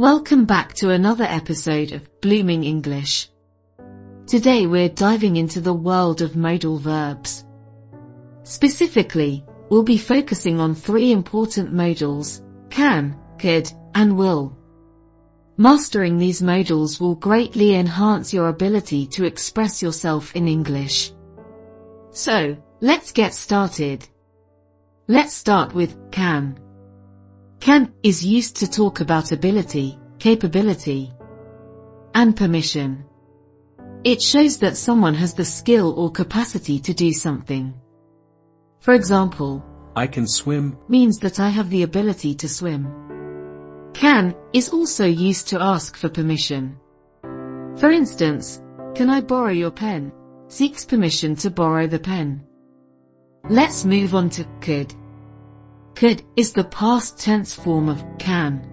Welcome back to another episode of Blooming English. Today we're diving into the world of modal verbs. Specifically, we'll be focusing on three important modals, can, could, and will. Mastering these modals will greatly enhance your ability to express yourself in English. So, let's get started. Let's start with can. Can is used to talk about ability, capability, and permission. It shows that someone has the skill or capacity to do something. For example, I can swim means that I have the ability to swim. Can is also used to ask for permission. For instance, can I borrow your pen? Seeks permission to borrow the pen. Let's move on to could. Could is the past tense form of can.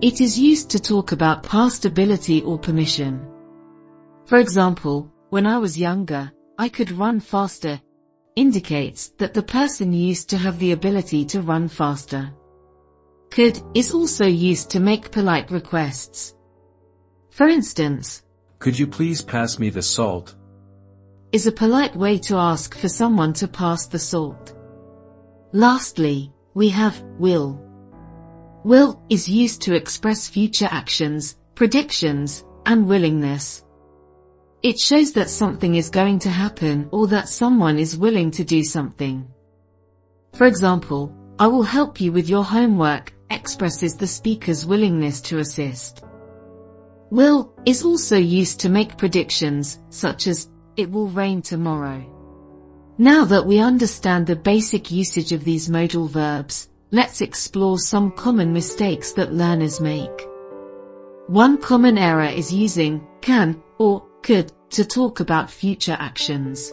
It is used to talk about past ability or permission. For example, when I was younger, I could run faster, indicates that the person used to have the ability to run faster. Could is also used to make polite requests. For instance, Could you please pass me the salt? is a polite way to ask for someone to pass the salt. Lastly, we have will. Will is used to express future actions, predictions, and willingness. It shows that something is going to happen or that someone is willing to do something. For example, I will help you with your homework expresses the speaker's willingness to assist. Will is also used to make predictions, such as, it will rain tomorrow. Now that we understand the basic usage of these modal verbs, let's explore some common mistakes that learners make. One common error is using can or could to talk about future actions.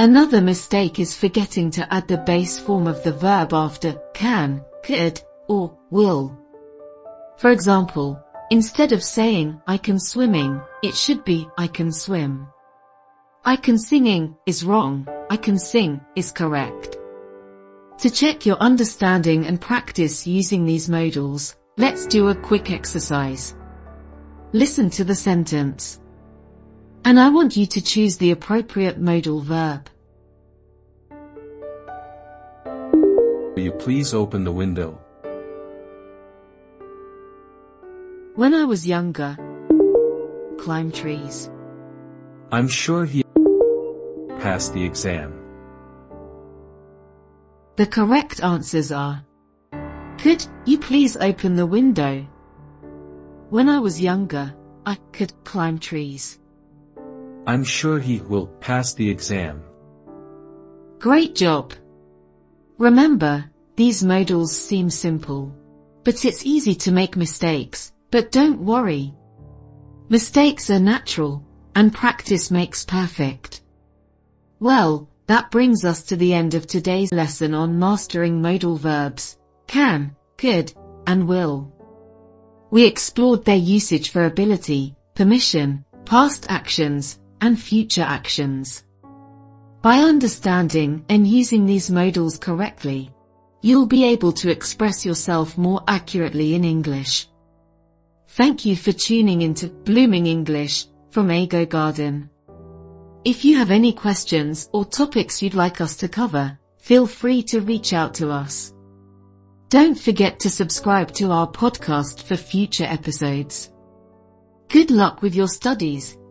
Another mistake is forgetting to add the base form of the verb after can, could, or will. For example, instead of saying I can swimming, it should be I can swim. I can singing is wrong, I can sing is correct. To check your understanding and practice using these modals, let's do a quick exercise. Listen to the sentence. And I want you to choose the appropriate modal verb. Will you please open the window? When I was younger, climb trees. I'm sure he passed the exam. The correct answers are Could you please open the window? When I was younger, I could climb trees. I'm sure he will pass the exam. Great job! Remember, these modals seem simple. But it's easy to make mistakes, but don't worry. Mistakes are natural, and practice makes perfect. Well, that brings us to the end of today's lesson on mastering modal verbs, can, could, and will. We explored their usage for ability, permission, past actions, and future actions. By understanding and using these modals correctly, you'll be able to express yourself more accurately in English. Thank you for tuning into Blooming English from Eigo Garden. If you have any questions or topics you'd like us to cover, feel free to reach out to us. Don't forget to subscribe to our podcast for future episodes. Good luck with your studies